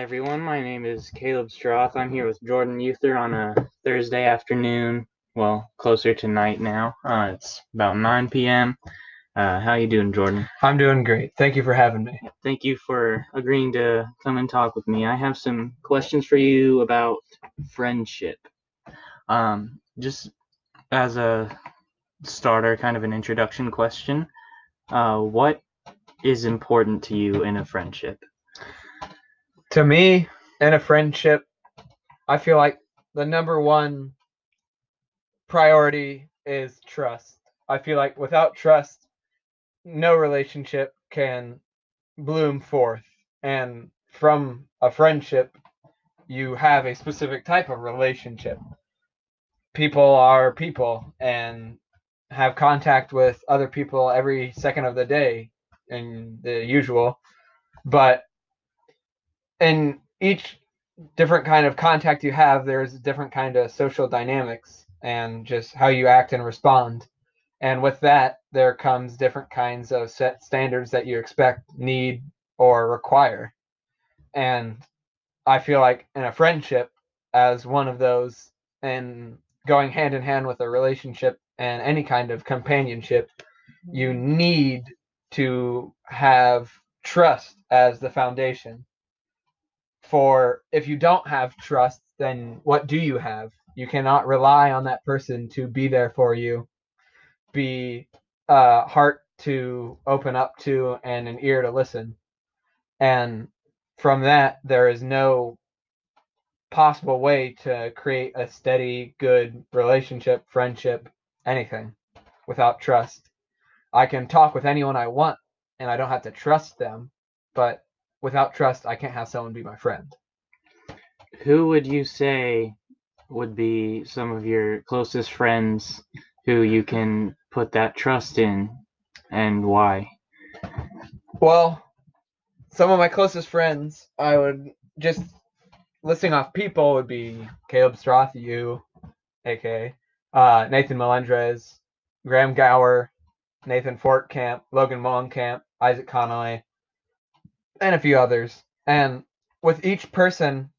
Hi everyone, my name is Caleb Stroth. I'm here with Jordan Uther on a Thursday afternoon, well, closer to night now. Uh, it's about 9 p.m. Uh, how you doing, Jordan? I'm doing great. Thank you for having me. Thank you for agreeing to come and talk with me. I have some questions for you about friendship. Um, just as a starter, kind of an introduction question, uh, what is important to you in a friendship? To me, in a friendship, I feel like the number one priority is trust. I feel like without trust, no relationship can bloom forth. And from a friendship, you have a specific type of relationship. People are people and have contact with other people every second of the day and the usual. But in each different kind of contact you have, there's different kind of social dynamics and just how you act and respond. And with that, there comes different kinds of set standards that you expect, need, or require. And I feel like in a friendship, as one of those, and going hand in hand with a relationship and any kind of companionship, you mm-hmm. need to have trust as the foundation. For if you don't have trust, then what do you have? You cannot rely on that person to be there for you, be a heart to open up to, and an ear to listen. And from that, there is no possible way to create a steady, good relationship, friendship, anything without trust. I can talk with anyone I want and I don't have to trust them, but without trust, I can't have someone be my friend. Who would you say would be some of your closest friends who you can put that trust in and why? Well, some of my closest friends, I would just listing off people would be Caleb Stroth, you, aka uh, Nathan Melendrez, Graham Gower, Nathan Fortcamp, Logan Mollenkamp, Isaac Connolly, and a few others. And with each person,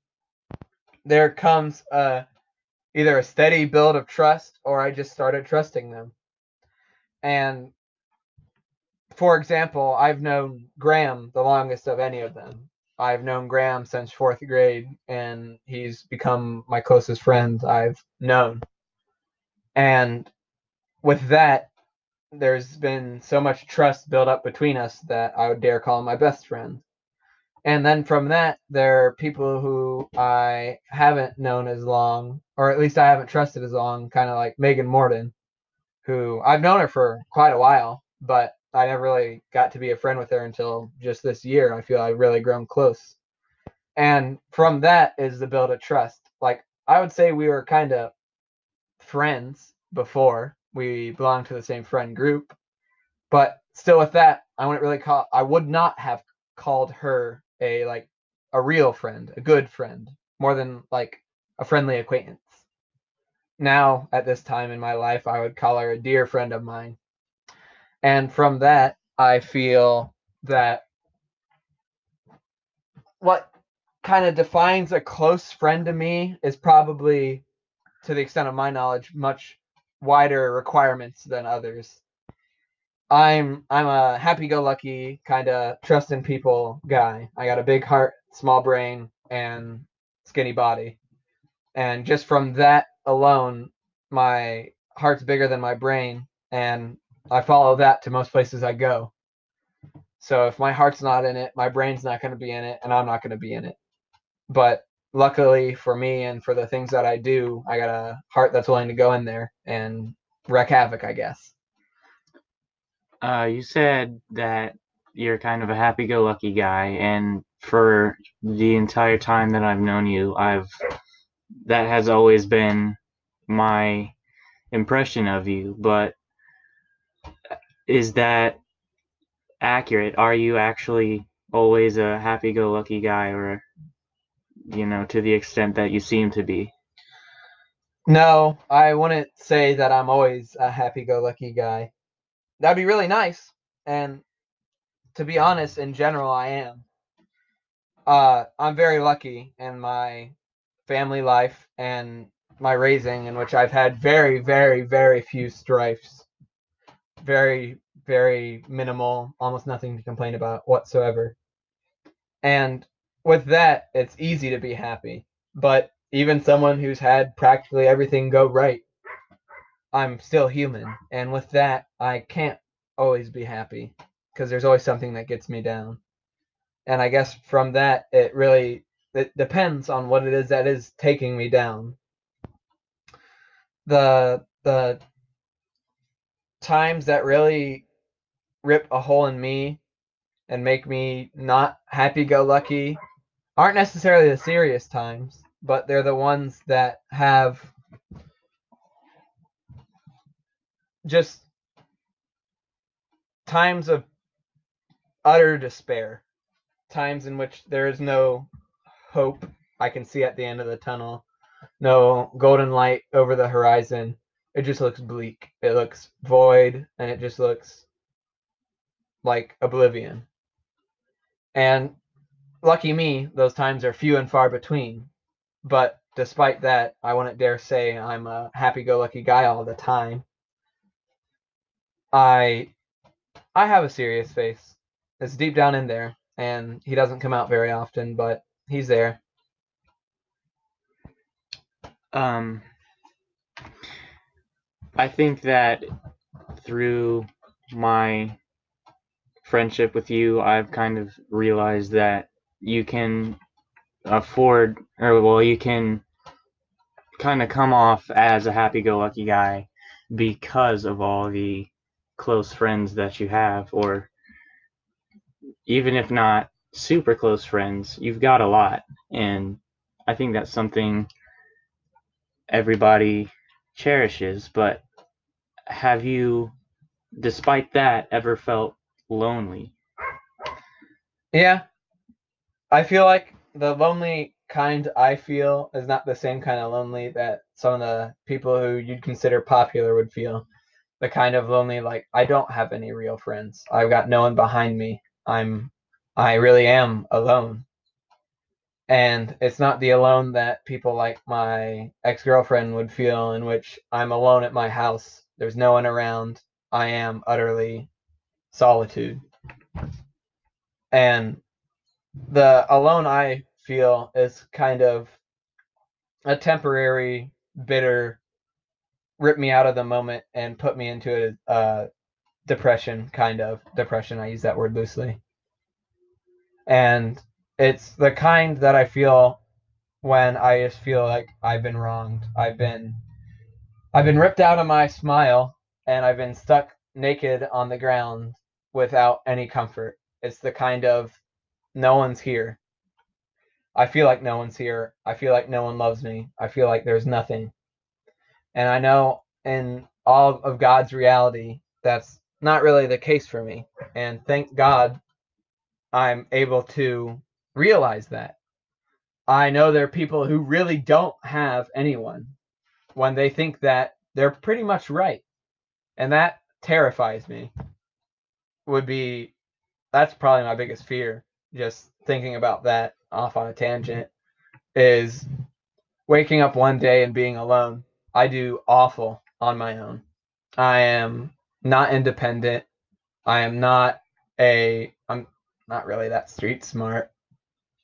there comes either a steady build of trust or I just started trusting them. And for example, I've known Graham the longest of any of them. I've known Graham since fourth grade, and he's become my closest friend I've known. And with that, there's been so much trust built up between us that I would dare call him my best friend. And then from that, there are people who I haven't known as long, or at least I haven't trusted as long, kind of like Megan Morden, who I've known her for quite a while, but I never really got to be a friend with her until just this year. I feel I've really grown close. And from that is the build of trust. Like I would say we were kind of friends before. We belonged to the same friend group. But still with that, I wouldn't really call I would not have called her a like a real friend, a good friend, more than like a friendly acquaintance. Now, at this time in my life, I would call her a dear friend of mine. And from that, I feel that what kind of defines a close friend to me is probably, to the extent of my knowledge, much wider requirements than others. I'm I'm a happy-go-lucky kind of trust in people guy. I got a big heart, small brain, and skinny body. And just from that alone, my heart's bigger than my brain, and I follow that to most places I go. So if my heart's not in it, my brain's not going to be in it, and I'm not going to be in it. But luckily for me and for the things that I do, I got a heart that's willing to go in there and wreak havoc, I guess. Uh, you said that you're kind of a happy-go-lucky guy, and for the entire time that I've known you, I've that has always been my impression of you. But is that accurate? Are you actually always a happy-go-lucky guy, or you know, to the extent that you seem to be? No, I wouldn't say that I'm always a happy-go-lucky guy. That'd be really nice, and to be honest, in general, I am. uh, I'm very lucky in my family life and my raising, in which I've had very, very, very few strifes. Very, very minimal, almost nothing to complain about whatsoever. And with that, it's easy to be happy. But even someone who's had practically everything go right, I'm still human. And with that, I can't always be happy because there's always something that gets me down. And I guess from that, it really it depends on what it is that is taking me down. The the times that really rip a hole in me and make me not happy go lucky aren't necessarily the serious times, but they're the ones that have just times of utter despair, times in which there is no hope I can see at the end of the tunnel, no golden light over the horizon. It just looks bleak. It looks void, and it just looks like oblivion. And lucky me, those times are few and far between. But despite that, I wouldn't dare say I'm a happy go lucky guy all the time. I I have a serious face. It's deep down in there, and he doesn't come out very often, but he's there. Um, I think that through my friendship with you, I've kind of realized that you can afford, or well, you can kind of come off as a happy-go-lucky guy because of all the close friends that you have, or even if not super close friends, you've got a lot, and I think that's something everybody cherishes. But have you, despite that, ever felt lonely? Yeah. I feel like the lonely kind I feel is not the same kind of lonely that some of the people who you'd consider popular would feel. The kind of lonely like I don't have any real friends. I've got no one behind me. I'm I really am alone. And it's not the alone that people like my ex-girlfriend would feel in which I'm alone at my house. There's no one around. I am utterly solitude. And the alone I feel is kind of a temporary, bitter, rip me out of the moment and put me into a depression, kind of depression. I use that word loosely. And it's the kind that I feel when I just feel like I've been wronged. I've been I've been ripped out of my smile and I've been stuck naked on the ground without any comfort. It's the kind of no one's here. I feel like no one's here. I feel like no one loves me. I feel like there's nothing. And I know in all of God's reality, that's not really the case for me. And thank God I'm able to realize that. I know there are people who really don't have anyone when they think that they're pretty much right. And that terrifies me. Would be that's probably my biggest fear. Just thinking about that off on a tangent is waking up one day and being alone. I do awful on my own. I am not independent. I am not a I'm not really that street smart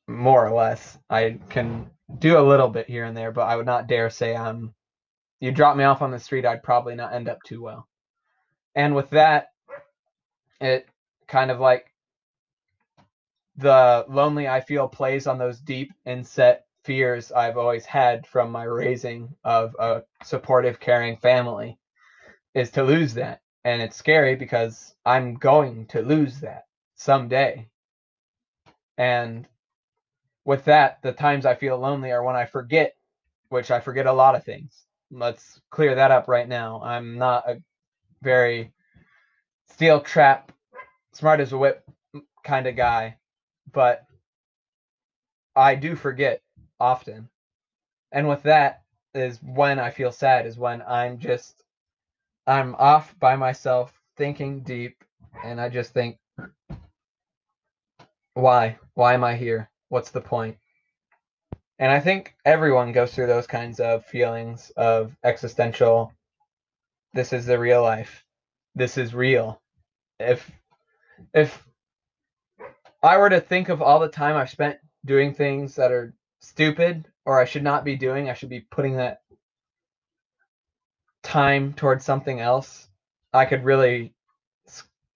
more or less. I can do a little bit here and there, but I would not dare say I'm. You drop me off on the street, I'd probably not end up too well. And with that, it kind of like the lonely I feel plays on those deep inset fears I've always had from my raising of a supportive, caring family is to lose that. And it's scary because I'm going to lose that someday. And with that, the times I feel lonely are when I forget, which I forget a lot of things. Let's clear that up right now. I'm not a very steel trap, smart as a whip kind of guy, but I do forget often. And with that is when I feel sad, is when I'm just, I'm off by myself, thinking deep, and I just think, why? Why am I here? what's the point? And I think everyone goes through those kinds of feelings of existential this is the real life. This is real. If if I were to think of all the time I've spent doing things that are stupid or I should not be doing, I should be putting that time towards something else, I could really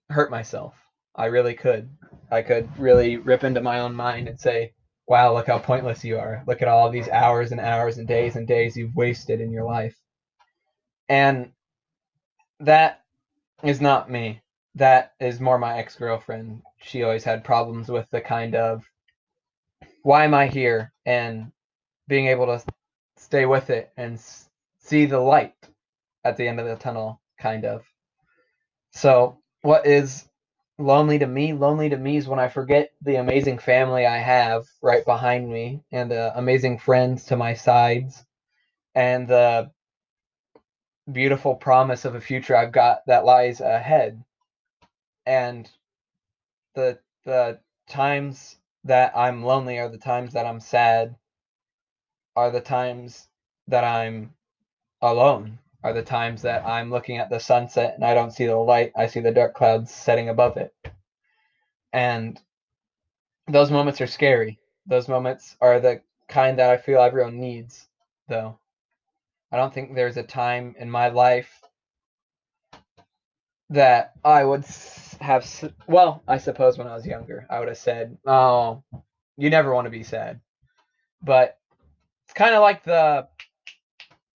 hurt myself. I really could. I could really rip into my own mind and say, wow, look how pointless you are. Look at all these hours and hours and days and days you've wasted in your life. And that is not me. That is more my ex girlfriend. She always had problems with the kind of, why am I here? And being able to stay with it and see the light at the end of the tunnel, kind of. So, what is lonely to me? Lonely to me is when I forget the amazing family I have right behind me and the amazing friends to my sides and the beautiful promise of a future I've got that lies ahead. And the the times that I'm lonely are the times that I'm sad are the times that I'm alone are the times that I'm looking at the sunset and I don't see the light, I see the dark clouds setting above it. And those moments are scary. Those moments are the kind that I feel everyone needs, though. I don't think there's a time in my life that I would have, well, I suppose when I was younger, I would have said, oh, you never want to be sad. But it's kind of like the,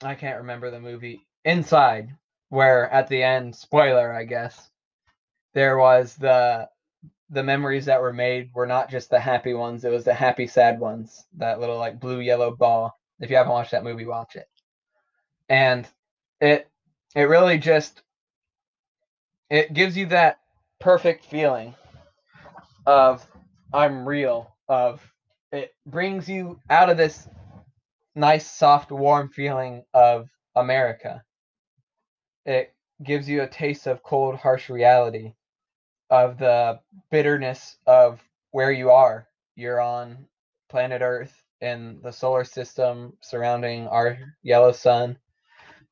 I can't remember the movie, Inside, where at the end, spoiler, I guess, there was the the memories that were made were not just the happy ones; it was the happy sad ones. That little like blue yellow ball. If you haven't watched that movie, watch it. And it it really just it gives you that perfect feeling of I'm real. Of it brings you out of this nice, soft, warm feeling of America it gives you a taste of cold, harsh reality, of the bitterness of where you are. You're on planet Earth in the solar system surrounding our yellow sun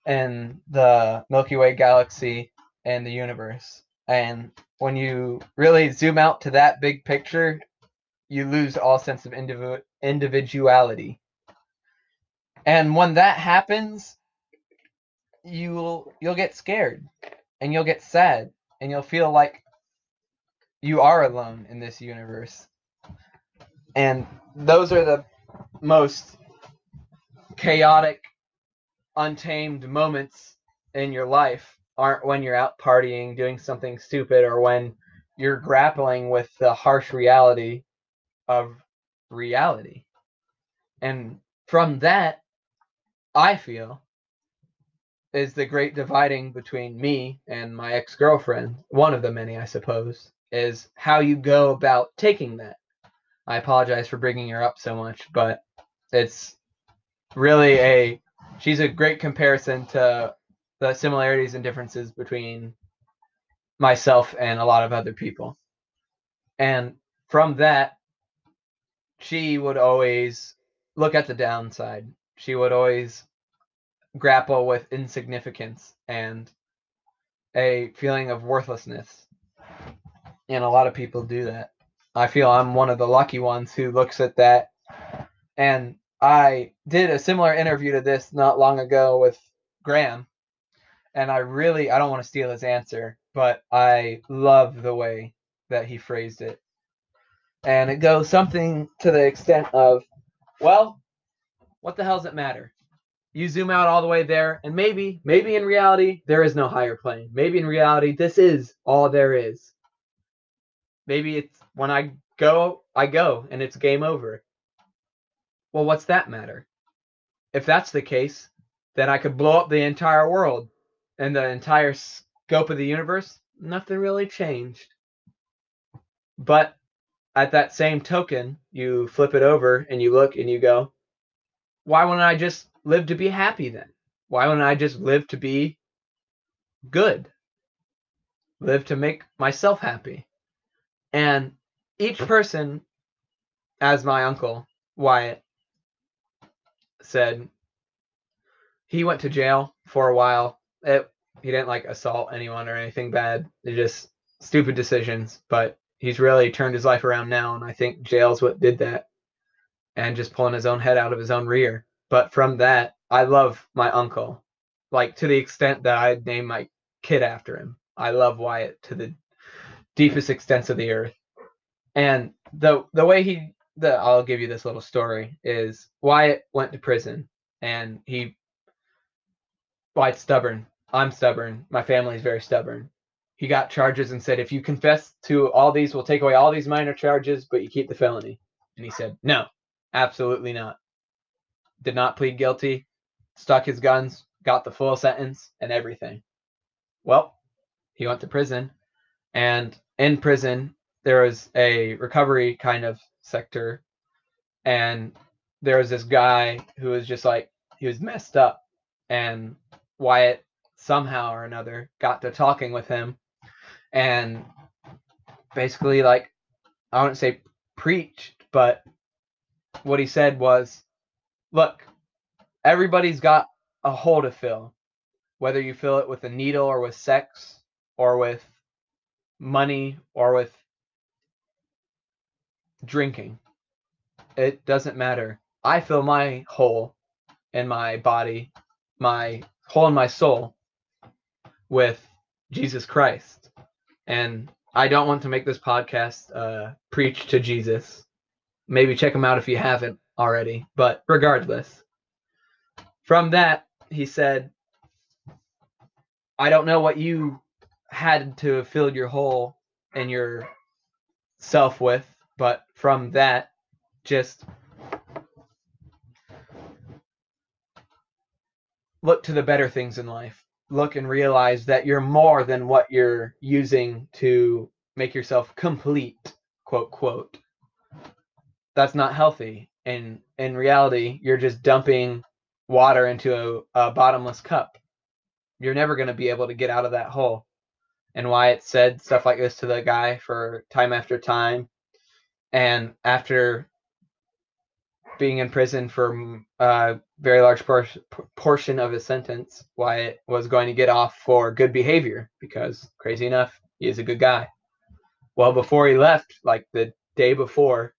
and the Milky Way galaxy and the universe. And when you really zoom out to that big picture, you lose all sense of individu- individuality. And when that happens, you'll you'll get scared and you'll get sad and you'll feel like you are alone in this universe. And those are the most chaotic, untamed moments in your life aren't when you're out partying, doing something stupid, or when you're grappling with the harsh reality of reality. And from that, I feel is the great dividing between me and my ex girlfriend, one of the many, I suppose, is how you go about taking that. I apologize for bringing her up so much, but it's really a she's a great comparison to the similarities and differences between myself and a lot of other people. And from that, she would always look at the downside. She would always grapple with insignificance and a feeling of worthlessness. And a lot of people do that. I feel I'm one of the lucky ones who looks at that. And I did a similar interview to this not long ago with Graham. And I really, I don't want to steal his answer, but I love the way that he phrased it. And it goes something to the extent of, well, what the hell does it matter? you zoom out all the way there, and maybe, maybe in reality, there is no higher plane. Maybe in reality, this is all there is. Maybe it's when I go, I go, and it's game over. Well, what's that matter? If that's the case, then I could blow up the entire world and the entire scope of the universe. Nothing really changed. But at that same token, you flip it over and you look and you go, why wouldn't I just live to be happy then? Why wouldn't I just live to be good? Live to make myself happy. And each person as my uncle Wyatt said, he went to jail for a while. It, he didn't like assault anyone or anything bad. They're just stupid decisions, but he's really turned his life around now, and I think jail's what did that, and just pulling his own head out of his own rear. But from that, I love my uncle, like to the extent that I'd name my kid after him. I love Wyatt to the deepest extents of the earth, and the the way he the I'll give you this little story is Wyatt went to prison and he Wyatt's stubborn. I'm stubborn. My family's very stubborn. He got charges and said, if you confess to all these, we'll take away all these minor charges, but you keep the felony. And he said, no, absolutely not. Did not plead guilty, stuck his guns, got the full sentence and everything. Well, he went to prison, and in prison, there was a recovery kind of sector and there was this guy who was just like he was messed up and Wyatt somehow or another got to talking with him and basically like I wouldn't say preached but what he said was look everybody's got a hole to fill whether you fill it with a needle or with sex or with money or with drinking. It doesn't matter. I fill my hole in my body, my hole in my soul with Jesus Christ. And I don't want to make this podcast uh, preach to Jesus. Maybe check him out if you haven't already. But regardless, from that, he said, I don't know what you had to fill your hole and your self with, but from that, just look to the better things in life. Look and realize that you're more than what you're using to make yourself complete, quote, quote. That's not healthy. And in reality, you're just dumping water into a, a bottomless cup. You're never going to be able to get out of that hole. And Wyatt said stuff like this to the guy for time after time and after being in prison for mm, a very large por- portion of his sentence, Wyatt was going to get off for good behavior because, crazy enough, he is a good guy. Well, before he left, like the day before,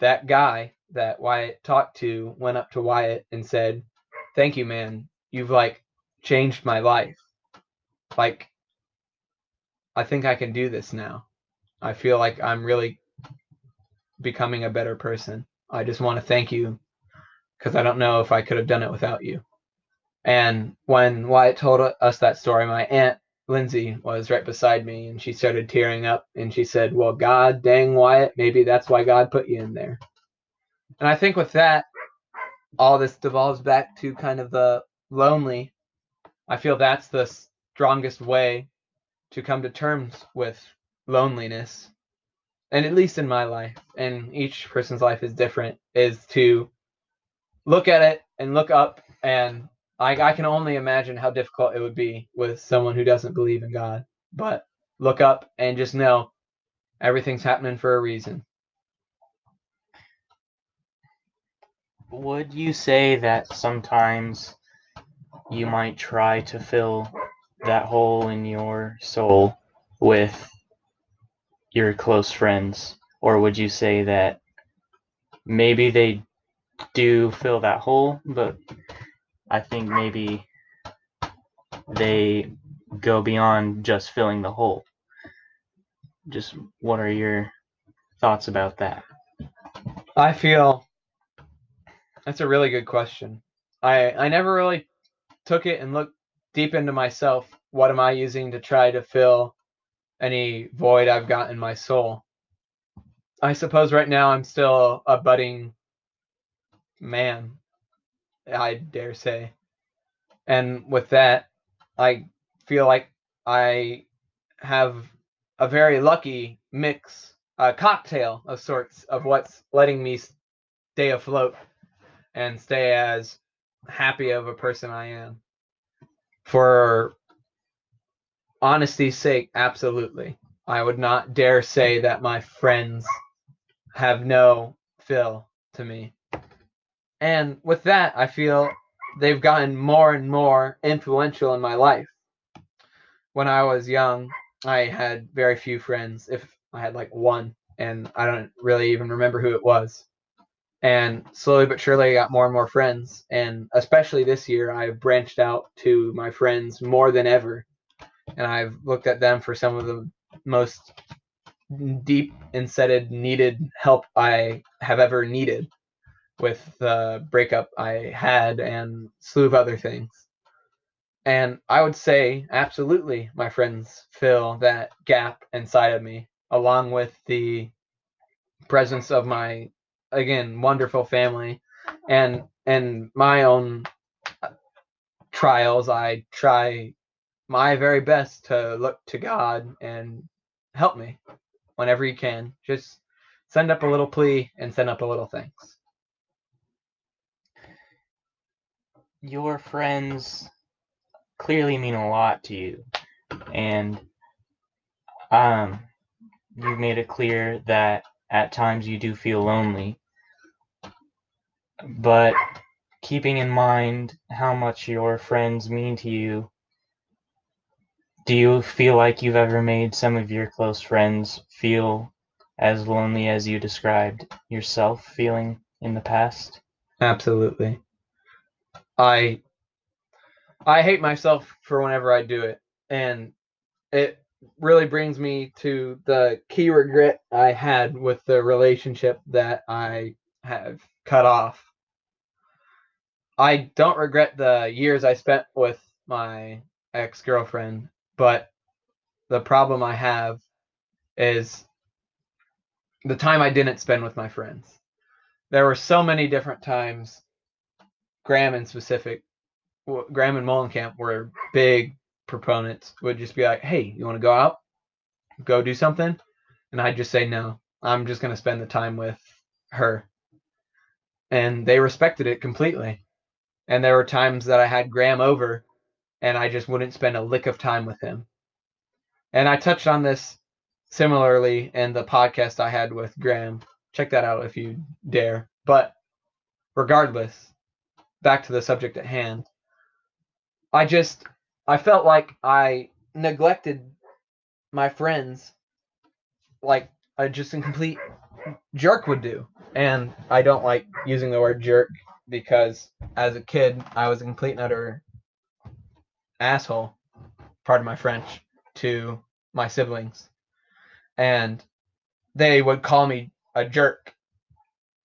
that guy that Wyatt talked to went up to Wyatt and said, Thank you, man. You've like changed my life. Like, I think I can do this now. I feel like I'm really becoming a better person. I just want to thank you because I don't know if I could have done it without you. And when Wyatt told us that story, my aunt Lindsay was right beside me and she started tearing up and she said, Well, God dang Wyatt, maybe that's why God put you in there. And I think with that, all this devolves back to kind of the lonely. I feel that's the strongest way to come to terms with loneliness and at least in my life, and each person's life is different, is to look at it and look up. And I, I can only imagine how difficult it would be with someone who doesn't believe in God. But look up and just know everything's happening for a reason. Would you say that sometimes you might try to fill that hole in your soul with your close friends, or would you say that maybe they do fill that hole, but I think maybe they go beyond just filling the hole? Just what are your thoughts about that? I feel that's a really good question. I I never really took it and looked deep into myself. What am I using to try to fill any void I've got in my soul. I suppose right now I'm still a budding man, I dare say. And with that, I feel like I have a very lucky mix, a cocktail of sorts of what's letting me stay afloat and stay as happy of a person I am. For honesty's sake, absolutely. I would not dare say that my friends have no fill to me. And with that, I feel they've gotten more and more influential in my life. When I was young, I had very few friends, if I had like one, and I don't really even remember who it was. And slowly but surely, I got more and more friends. And especially this year, I've branched out to my friends more than ever. And I've looked at them for some of the most deep insetted needed help I have ever needed with the breakup I had and slew of other things. And I would say absolutely my friends fill that gap inside of me, along with the presence of my again wonderful family and and my own trials i try my very best to look to god and help me whenever you can. Just send up a little plea and send up a little thanks. Your friends clearly mean a lot to you. And um you made it clear that at times you do feel lonely. But keeping in mind how much your friends mean to you, do you feel like you've ever made some of your close friends feel as lonely as you described yourself feeling in the past? Absolutely. I I hate myself for whenever I do it and it really brings me to the key regret I had with the relationship that I have cut off I don't regret the years I spent with my ex girlfriend, but the problem I have is the time I didn't spend with my friends. There were so many different times, Graham in specific, Graham and Mollenkamp were big proponents, would just be like, hey, you want to go out? Go do something? And I'd just say, no, I'm just going to spend the time with her. And they respected it completely. And there were times that I had Graham over and I just wouldn't spend a lick of time with him. And I touched on this similarly in the podcast I had with Graham. Check that out if you dare. But regardless, back to the subject at hand. I just I felt like I neglected my friends like I just a complete jerk would do. And I don't like using the word jerk because as a kid, I was a complete and utter asshole, pardon my French, to my siblings. And they would call me a jerk.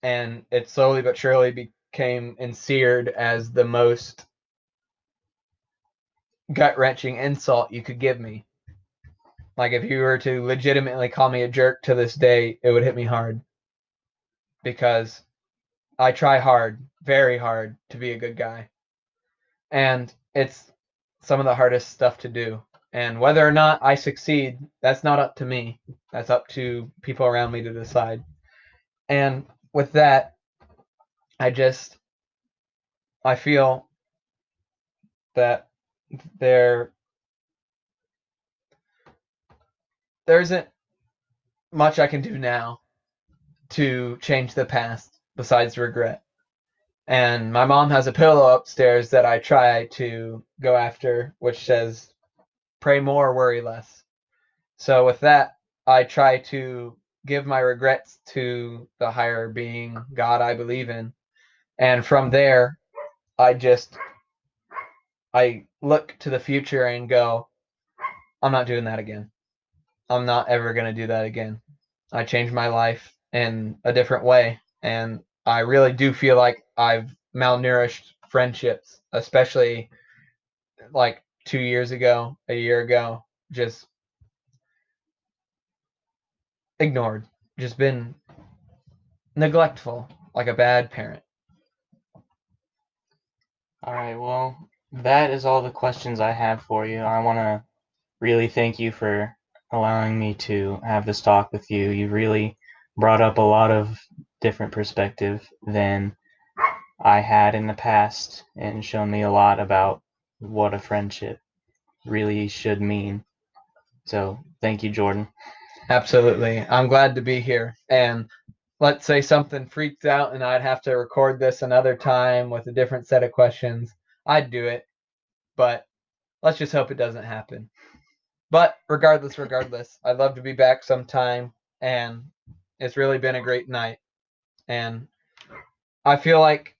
And it slowly but surely became enseared as the most gut wrenching insult you could give me. Like if you were to legitimately call me a jerk to this day, it would hit me hard. Because I try hard, very hard, to be a good guy. And it's some of the hardest stuff to do. And whether or not I succeed, that's not up to me. That's up to people around me to decide. And with that, I just I feel that there there isn't much I can do now to change the past besides regret. And my mom has a pillow upstairs that I try to go after, which says, pray more, worry less. So with that, I try to give my regrets to the higher being, God I believe in. And from there, I just I look to the future and go, I'm not doing that again. I'm not ever going to do that again. I changed my life in a different way and I really do feel like I've malnourished friendships, especially like two years ago, a year ago, just ignored, just been neglectful, like a bad parent. All right, well, that is all the questions I have for you. I want to really thank you for allowing me to have this talk with you. You really brought up a lot of different perspective than I had in the past and shown me a lot about what a friendship really should mean. So, thank you, Jordan. Absolutely. I'm glad to be here. And let's say something freaks out and I'd have to record this another time with a different set of questions, I'd do it. But let's just hope it doesn't happen. But regardless, regardless, I'd love to be back sometime and it's really been a great night. And I feel like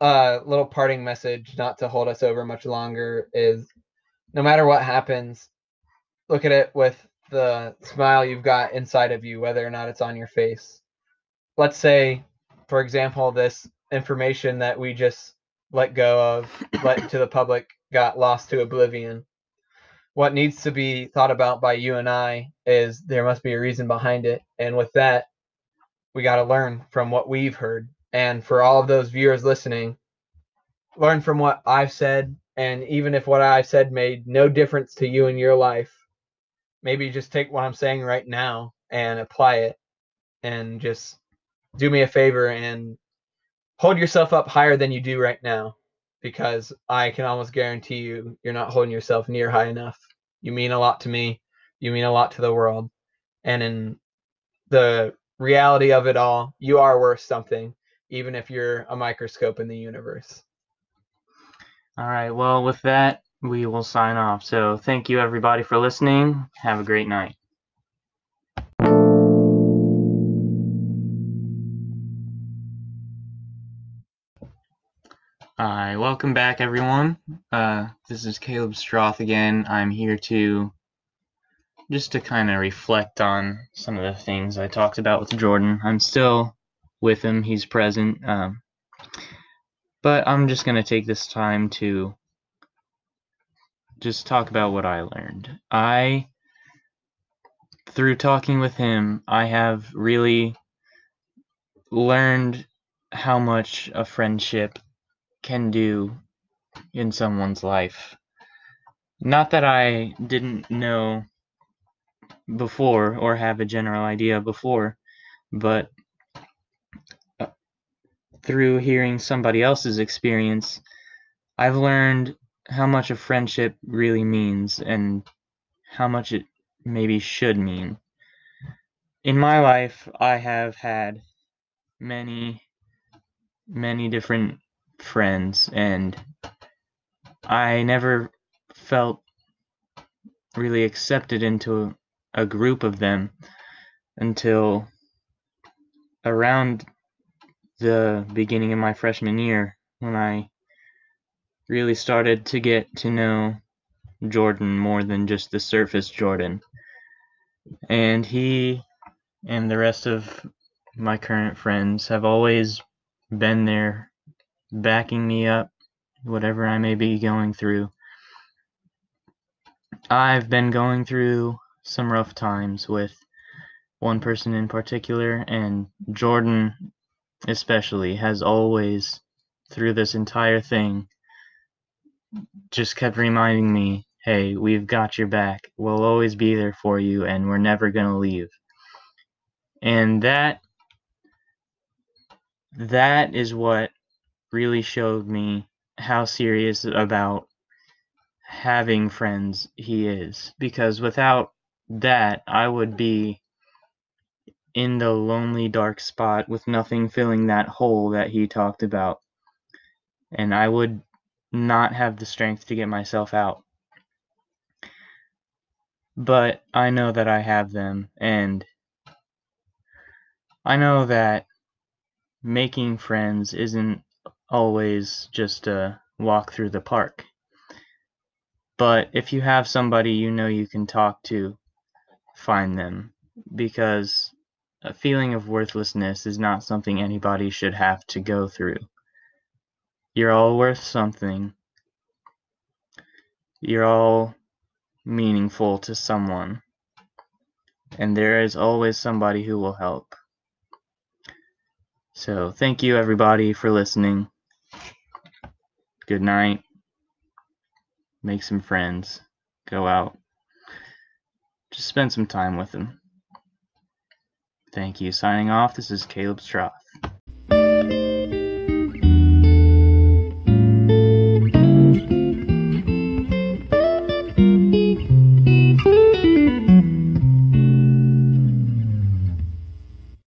a little parting message, not to hold us over much longer, is no matter what happens, look at it with the smile you've got inside of you, whether or not it's on your face. Let's say, for example, this information that we just let go of, let to the public, got lost to oblivion. What needs to be thought about by you and I is there must be a reason behind it. And with that, we got to learn from what we've heard. And for all of those viewers listening, learn from what I've said. And even if what I've said made no difference to you in your life, maybe just take what I'm saying right now and apply it and just do me a favor and hold yourself up higher than you do right now because I can almost guarantee you you're not holding yourself near high enough. You mean a lot to me. You mean a lot to the world. And in the reality of it all, you are worth something, even if you're a microscope in the universe. All right. Well, with that, we will sign off. So thank you everybody for listening. Have a great night. Hi, welcome back everyone. Uh, this is Caleb Stroth again. I'm here to just to kind of reflect on some of the things I talked about with Jordan. I'm still with him, he's present. Um, but I'm just going to take this time to just talk about what I learned. I, through talking with him, I have really learned how much a friendship can do in someone's life. Not that I didn't know before or have a general idea before, but uh, through hearing somebody else's experience, I've learned how much a friendship really means and how much it maybe should mean. In my life, I have had many, many different friends, and I never felt really accepted into a group of them until around the beginning of my freshman year when I really started to get to know Jordan more than just the surface Jordan. And he and the rest of my current friends have always been there backing me up, whatever I may be going through. I've been going through some rough times with one person in particular, and Jordan especially has always, through this entire thing, just kept reminding me hey, we've got your back. We'll always be there for you, and we're never going to leave. And that that is what really showed me how serious about having friends he is because without that I would be in the lonely dark spot with nothing filling that hole that he talked about and I would not have the strength to get myself out but I know that I have them and I know that making friends isn't always just a walk through the park. But if you have somebody you know you can talk to, find them because a feeling of worthlessness is not something anybody should have to go through. You're all worth something. You're all meaningful to someone. And there is always somebody who will help. So, thank you everybody for listening. Good night. Make some friends. Go out. Just spend some time with them. Thank you. Signing off, this is Caleb Stroth.